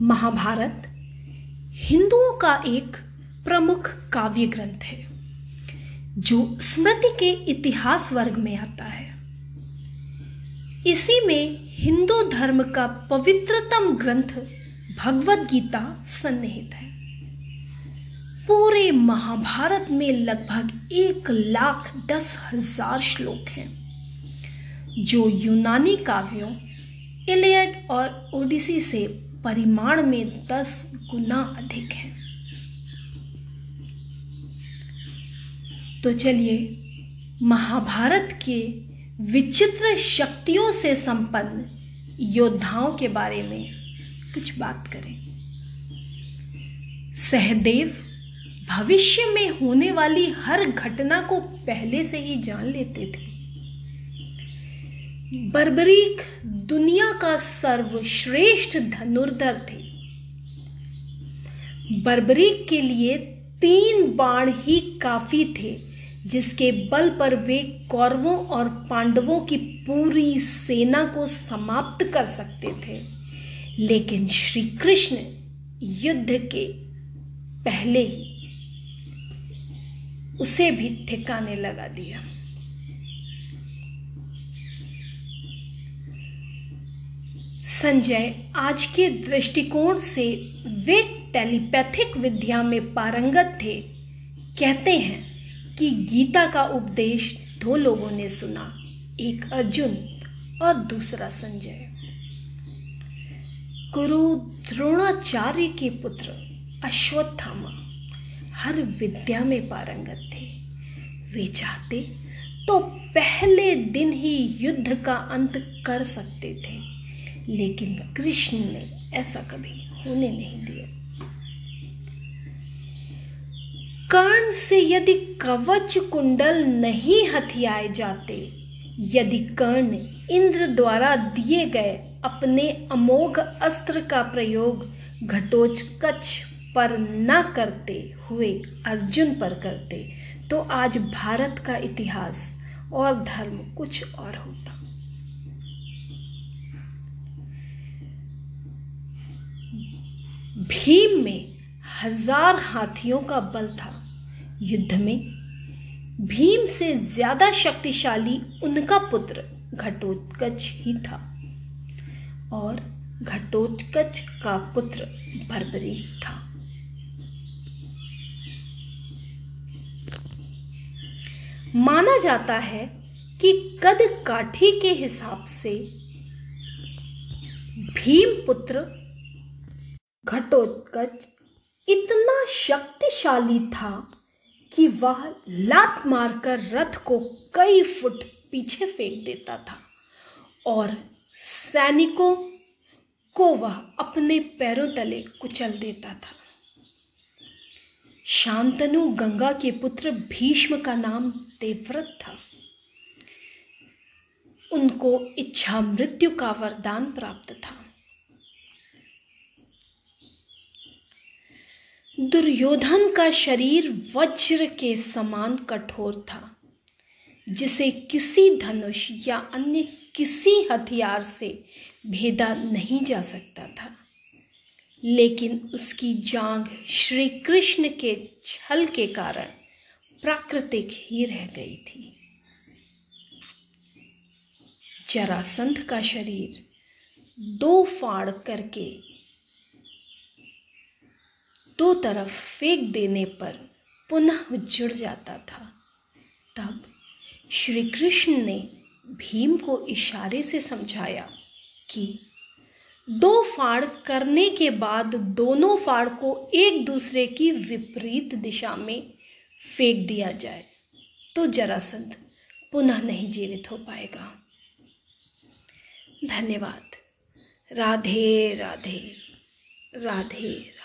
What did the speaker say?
महाभारत हिंदुओं का एक प्रमुख काव्य ग्रंथ है, जो स्मृति के इतिहास वर्ग में आता है। इसी में हिंदू धर्म का पवित्रतम ग्रंथ भगवत गीता सन्निहित है। पूरे महाभारत में लगभग एक लाख दस हज़ार श्लोक हैं, जो यूनानी काव्यों, इलियड और ओडिसी से परिमाण में दस गुना अधिक है। तो चलिए, महाभारत के विचित्र शक्तियों से संपन्न योद्धाओं के बारे में कुछ बात करें। सहदेव भविष्य में होने वाली हर घटना को पहले से ही जान लेते थे। बर्बरीक दुनिया का सर्वश्रेष्ठ धनुर्धर थे। बर्बरीक के लिए तीन बाण ही काफ़ी थे, जिसके बल पर वे कौरवों और पांडवों की पूरी सेना को समाप्त कर सकते थे। लेकिन श्री कृष्ण युद्ध के पहले ही उसे भी ठिकाने लगा दिया। संजय आज के दृष्टिकोण से वे टेलीपैथिक विद्या में पारंगत थे। कहते हैं कि गीता का उपदेश दो लोगों ने सुना, एक अर्जुन और दूसरा संजय। गुरु द्रोणाचार्य के पुत्र अश्वत्थामा हर विद्या में पारंगत थे। वे चाहते तो पहले दिन ही युद्ध का अंत कर सकते थे। लेकिन कृष्ण ने ऐसा कभी होने नहीं दिया। कर्ण से यदि कवच कुंडल नहीं हथियाए जाते, यदि कर्ण इंद्र द्वारा दिए गए अपने अमोघ अस्त्र का प्रयोग घटोचकच पर न करते हुए अर्जुन पर करते तो आज भारत का इतिहास और धर्म कुछ और होता। भीम में हज़ार हाथियों का बल था। युद्ध में भीम से ज़्यादा शक्तिशाली उनका पुत्र घटोत्कच ही था और घटोत्कच का पुत्र बर्बरी था। माना जाता है कि कद काठी के हिसाब से भीम पुत्र घटोत्कच इतना शक्तिशाली था कि वह लात मारकर रथ को कई फुट पीछे फेंक देता था और सैनिकों को वह अपने पैरों तले कुचल देता था। शांतनु गंगा के पुत्र भीष्म का नाम देवव्रत था। उनको इच्छा मृत्यु का वरदान प्राप्त था दुर्योधन का शरीर वज्र के समान कठोर था, जिसे किसी धनुष या अन्य किसी हथियार से भेदा नहीं जा सकता था। लेकिन उसकी जांग श्री कृष्ण के छल के कारण प्राकृतिक ही रह गई थी। जरासंध का शरीर दो फाड़ करके दो तरफ़ फेंक देने पर पुनः जुड़ जाता था। तब श्री कृष्ण ने भीम को इशारे से समझाया कि दो फाड़ करने के बाद दोनों फाड़ को एक दूसरे की विपरीत दिशा में फेंक दिया जाए तो जरासंध पुनः नहीं जीवित हो पाएगा। धन्यवाद। राधे राधे राधे